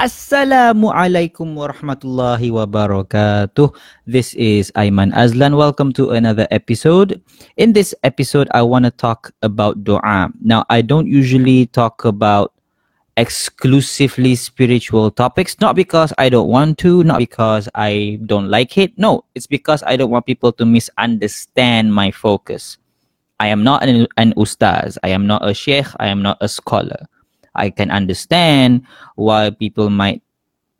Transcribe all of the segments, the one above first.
Assalamu alaikum wa rahmatullahi wa barakatuh. This is Aiman Azlan. Welcome to another episode. In this episode, I want to talk about dua. Now, I don't usually talk about exclusively spiritual topics, not because I don't want to, not because I don't like it. No, it's because I don't want people to misunderstand my focus. I am not an, an ustaz. I am not a sheikh. I am not a scholar. I can understand why people might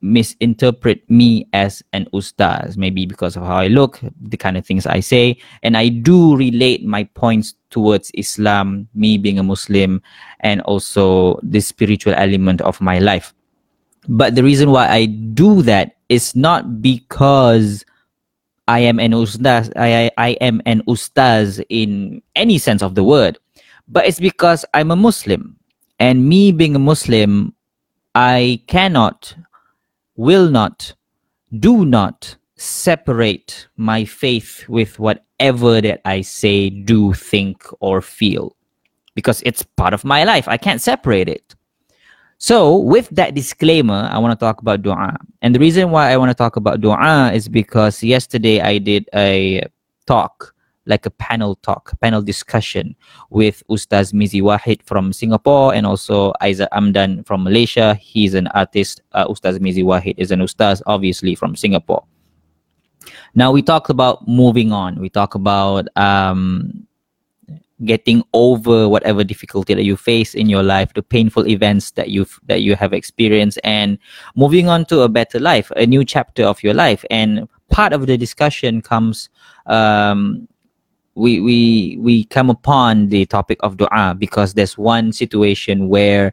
misinterpret me as an ustaz, maybe because of how I look, the kind of things I say. And I do relate my points towards Islam, me being a Muslim, and also the spiritual element of my life. But the reason why I do that is not because I am an ustaz, I, I, I am an ustaz in any sense of the word, but it's because I'm a Muslim and me being a Muslim, I cannot, will not, do not separate my faith with whatever that I say, do, think, or feel because it's part of my life. I can't separate it. So, with that disclaimer, I want to talk about dua. And the reason why I want to talk about dua is because yesterday I did a talk like a panel talk, panel discussion with Ustaz Mizi Wahid from Singapore and also Aizat Amdan from Malaysia. He's an artist. Uh, Ustaz Mizi Wahid is an Ustaz, obviously from Singapore. Now we talked about moving on. We talk about um, getting over whatever difficulty that you face in your life, the painful events that you've that you have experienced, and moving on to a better life, a new chapter of your life. And part of the discussion comes um, we we we come upon the topic of dua because there's one situation where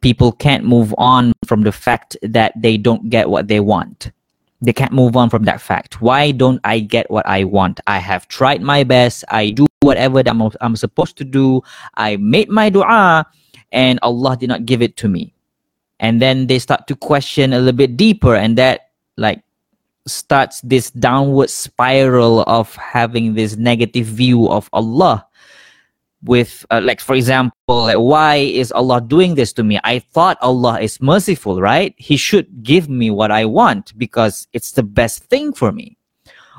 people can't move on from the fact that they don't get what they want. They can't move on from that fact. Why don't i get what i want? I have tried my best. I do whatever that i'm, I'm supposed to do. I made my dua and allah did not give it to me. And then they start to question a little bit deeper and that like starts this downward spiral of having this negative view of Allah with uh, like for example like why is Allah doing this to me? I thought Allah is merciful right? He should give me what I want because it's the best thing for me.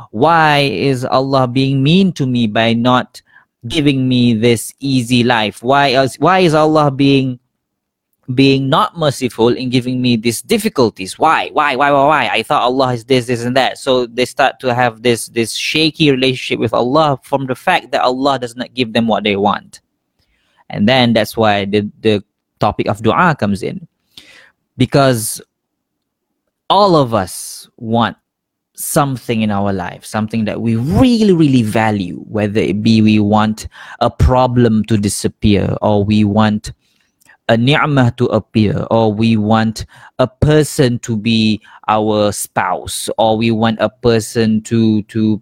Why is Allah being mean to me by not giving me this easy life? Why is why is Allah being being not merciful in giving me these difficulties. Why? Why? Why? Why? Why? I thought allah is this this and that. So they start to have this this shaky relationship with allah from the fact that allah does not give them what they want. And then that's why the the topic of dua comes in. Because all of us want something in our life something that we really really value whether it be we want a problem to disappear or we want a ni'mah to appear or we want a person to be our spouse or we want a person to to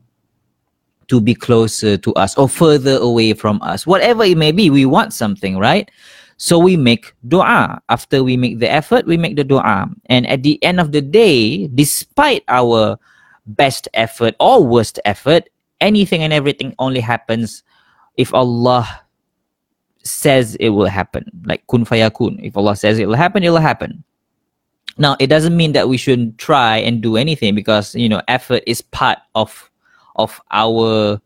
to be closer to us or further away from us. Whatever it may be we want something right? So we make dua. After we make the effort we make the dua. And at the end of the day despite our best effort or worst effort anything and everything only happens if allah says it will happen, like kun fayakun. If Allah says it will happen, it will happen. Now, it doesn't mean that we shouldn't try and do anything because you know effort is part of of our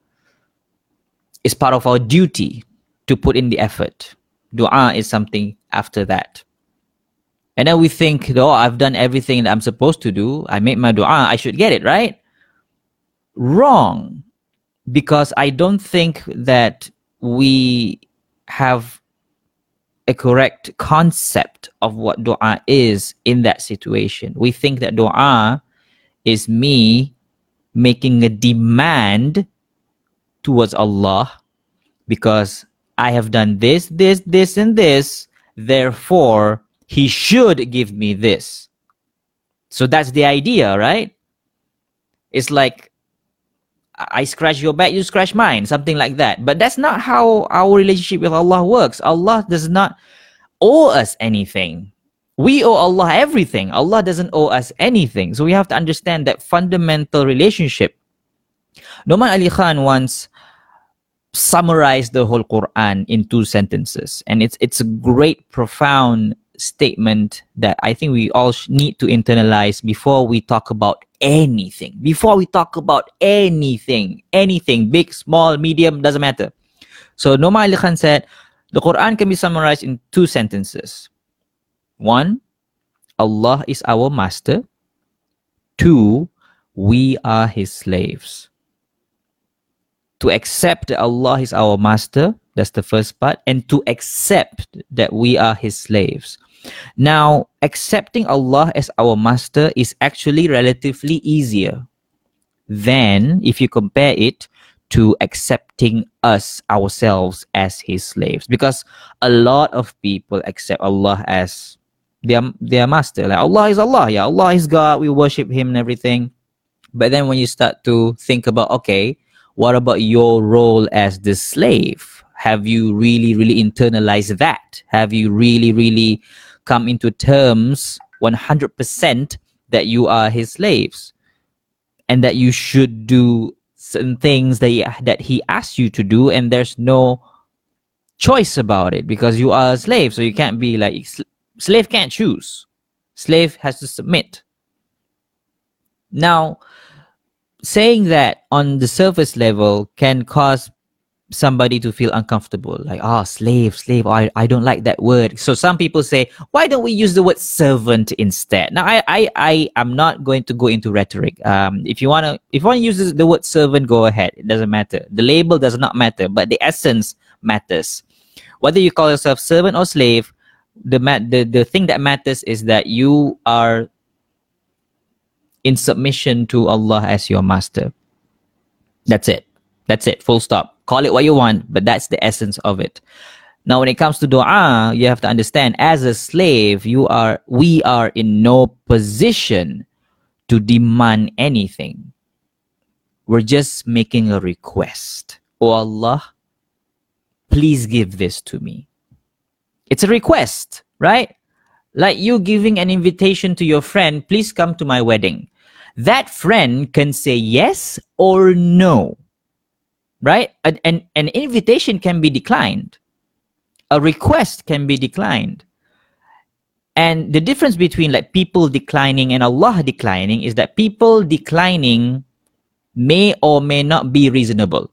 is part of our duty to put in the effort. Dua is something after that. And then we think, oh, I've done everything that I'm supposed to do. I made my dua. I should get it, right? Wrong. Because I don't think that we have a correct concept of what dua is in that situation. We think that dua is me making a demand towards Allah because I have done this, this, this, and this, therefore, He should give me this. So that's the idea, right? It's like I scratch your back, you scratch mine, something like that. But that's not how our relationship with Allah works. Allah does not owe us anything. We owe Allah everything. Allah doesn't owe us anything. So we have to understand that fundamental relationship. Nouman Ali Khan once summarized the whole Quran in two sentences. And it's it's a great, profound statement that I think we all need to internalize before we talk about anything. Before we talk about anything, anything, big, small, medium, doesn't matter. So Nouman Ali Khan said, the Quran can be summarized in two sentences. One, Allah is our master. Two, we are his slaves. To accept that Allah is our master, that's the first part, and to accept that we are his slaves. Now, accepting Allah as our master is actually relatively easier than if you compare it to accepting us ourselves as his slaves. Because a lot of people accept Allah as their their master. Like Allah is Allah. Yeah Allah is God. We worship him and everything. But then when you start to think about okay what about your role as the slave? Have you really really internalized that? Have you really really come into terms 100% that you are his slaves and that you should do certain things that he, that he asks you to do and there's no choice about it because you are a slave. So you can't be like slave can't choose. Slave has to submit. Now saying that on the surface level can cause somebody to feel uncomfortable like ah oh, slave slave I, I don't like that word. So some people say why don't we use the word servant instead? Now i i, I am not going to go into rhetoric. Um if you want to if want to use the word servant go ahead. It doesn't matter. The label does not matter but the essence matters. Whether you call yourself servant or slave the mat the, the thing that matters is that you are in submission to allah as your master. That's it. That's it. Full stop Call it what you want, but that's the essence of it. Now, when it comes to dua, you have to understand as a slave, you are we are in no position to demand anything. We're just making a request. Oh Allah, please give this to me. It's a request, right? Like you giving an invitation to your friend, please come to my wedding. That friend can say yes or no right? An, an, an invitation can be declined, a request can be declined. And the difference between like people declining and Allah declining is that people declining may or may not be reasonable.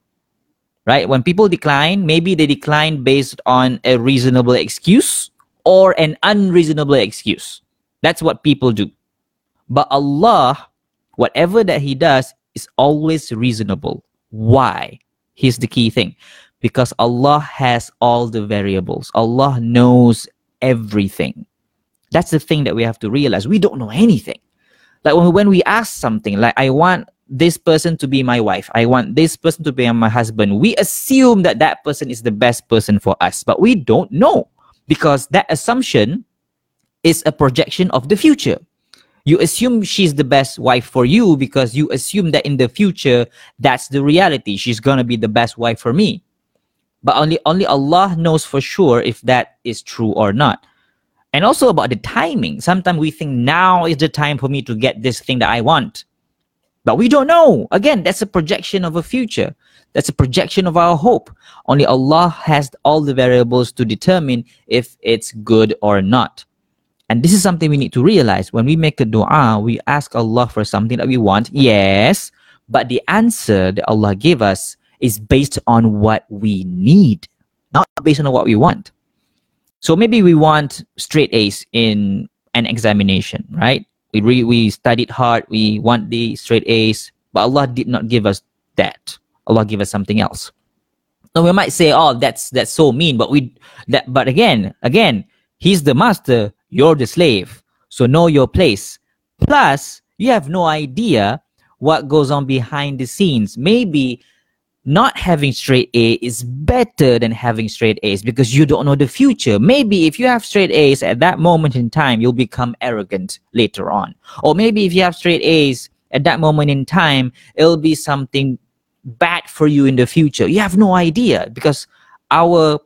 Right? When people decline, maybe they decline based on a reasonable excuse or an unreasonable excuse. That's what people do. But Allah, whatever that He does, is always reasonable. Why? Here's the key thing. Because Allah has all the variables, Allah knows everything. That's the thing that we have to realize. We don't know anything. Like when, we ask something, like, I want this person to be my wife, I want this person to be my husband, we assume that that person is the best person for us, but we don't know. Because that assumption is a projection of the future you assume she's the best wife for you because you assume that in the future that's the reality. She's going to be the best wife for me. But only only allah knows for sure if that is true or not. And also about the timing. Sometimes we think now is the time for me to get this thing that i want. But we don't know. Again that's a projection of a future. That's a projection of our hope. Only allah has all the variables to determine if it's good or not and this is something we need to realize. When we make a dua, we ask Allah for something that we want, yes, but the answer that Allah gave us is based on what we need, not based on what we want. So maybe we want straight A's in an examination, right? We re- we studied hard, we want the straight A's, but Allah did not give us that. Allah gave us something else. Now we might say, "Oh, that's that's so mean," but we that but again, again, He's the master you're the slave. So know your place. Plus, you have no idea what goes on behind the scenes. Maybe not having straight A is better than having straight A's because you don't know the future. Maybe if you have straight A's at that moment in time, you'll become arrogant later on. Or maybe if you have straight A's at that moment in time, it'll be something bad for you in the future. You have no idea because our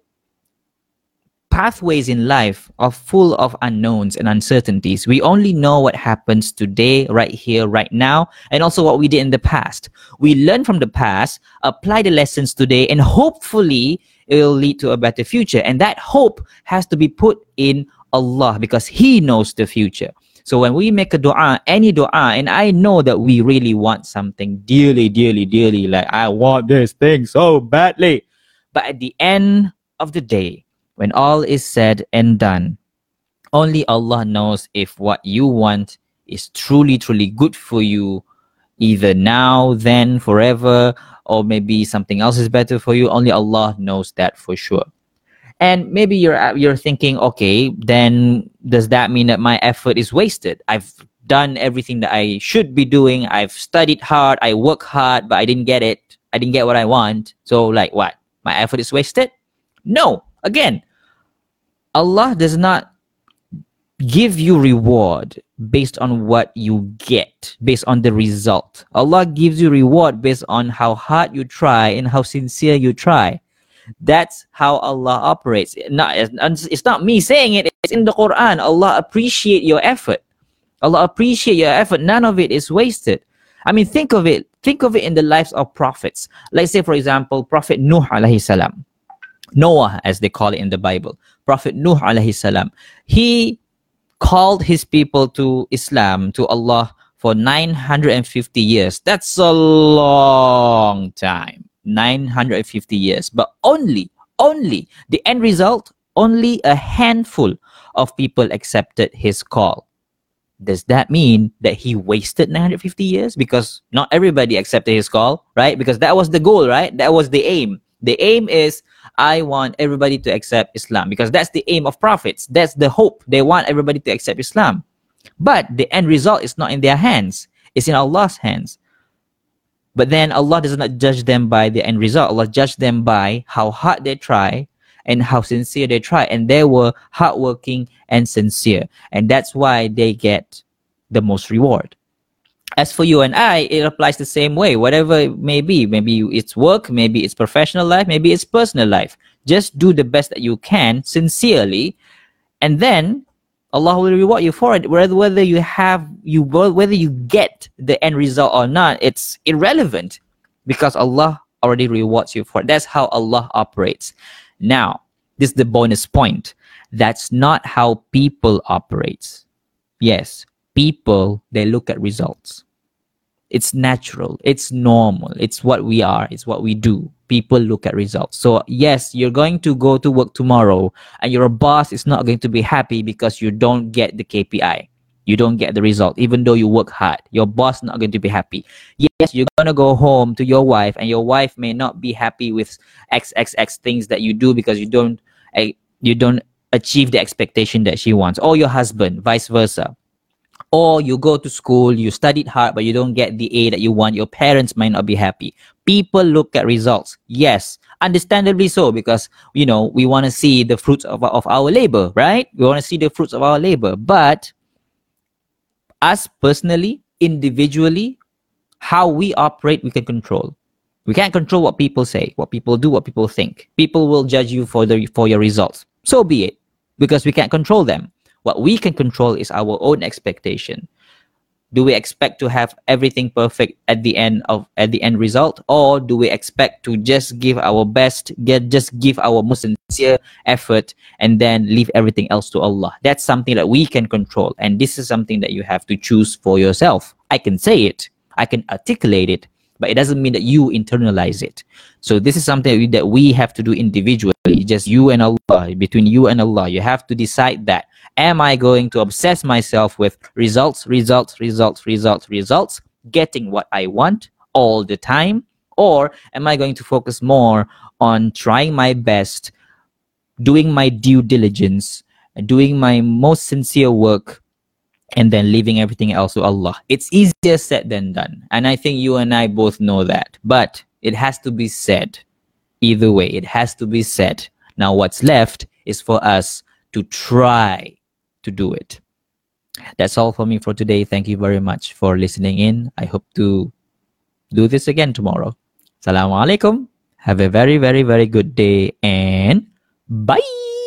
pathways in life are full of unknowns and uncertainties. We only know what happens today, right here, right now, and also what we did in the past. We learn from the past, apply the lessons today, and hopefully it will lead to a better future. And that hope has to be put in Allah because He knows the future. So when we make a dua, any dua, and I know that we really want something dearly, dearly, dearly, like I want this thing so badly. But at the end of the day, when all is said and done, only Allah knows if what you want is truly, truly good for you, either now, then, forever, or maybe something else is better for you. Only Allah knows that for sure. And maybe you're you're thinking okay then does that mean that my effort is wasted? I've done everything that i should be doing. I've studied hard. I work hard but i didn't get it. I didn't get what i want. So like what? My effort is wasted? No again allah does not give you reward based on what you get based on the result allah gives you reward based on how hard you try and how sincere you try that's how Allah operates. Not, it's not me saying it, it's in the Quran. Allah appreciate your effort. Allah appreciate your effort. None of it is wasted. I mean, think of it. Think of it in the lives of prophets. Let's say, for example, Prophet Nuh alayhi salam. Noah, as they call it in the Bible. Prophet Nuh alayhi salam. He called his people to Islam, to Allah, for 950 years. That's a long time. 950 years. But only, only the end result, only a handful of people accepted his call. Does that mean that he wasted 950 years? Because not everybody accepted his call, right? Because that was the goal, right? That was the aim. The aim is I want everybody to accept Islam because that's the aim of prophets. That's the hope. They want everybody to accept Islam. But the end result is not in their hands, it's in Allah's hands. But then Allah does not judge them by the end result. Allah judged them by how hard they try and how sincere they try. And they were hardworking and sincere. And that's why they get the most reward. As for you and I, it applies the same way, whatever it may be. Maybe it's work, maybe it's professional life, maybe it's personal life. Just do the best that you can sincerely. And then Allah will reward you for it. Whether whether you have you whether you get the end result or not, it's irrelevant because Allah already rewards you for it. That's how Allah operates. Now, this is the bonus point. That's not how people operates. Yes, people they look at results. It's natural. It's normal. It's what we are. It's what we do people look at results. So yes, you're going to go to work tomorrow and your boss is not going to be happy because you don't get the KPI. You don't get the result, even though you work hard. Your boss not going to be happy. Yes, you're gonna go home to your wife, and your wife may not be happy with XXX things that you do because you don't, uh, you don't achieve the expectation that she wants, or your husband, vice versa or you go to school, you studied hard, but you don't get the A that you want, your parents might not be happy. People look at results. Yes, understandably so, because, you know, we want to see the fruits of, of our labor, right? We want to see the fruits of our labor. But us personally, individually, how we operate, we can control. We can't control what people say, what people do, what people think. People will judge you for the for your results. So be it, because we can't control them. What we can control is our own expectation. Do we expect to have everything perfect at the end of at the end result, or do we expect to just give our best, get just give our most sincere effort, and then leave everything else to Allah? That's something that we can control, and this is something that you have to choose for yourself. I can say it, I can articulate it, but it doesn't mean that you internalize it. So this is something that we have to do individually, just you and Allah, between you and Allah. You have to decide that Am I going to obsess myself with results, results, results, results, results, getting what I want all the time? Or am I going to focus more on trying my best, doing my due diligence, doing my most sincere work, and then leaving everything else to Allah? It's easier said than done. And I think you and I both know that. But it has to be said. Either way, it has to be said. Now, what's left is for us to try to do it. That's all for me for today. Thank you very much for listening in. I hope to do this again tomorrow. Assalamualaikum. Have a very, very, very good day and bye.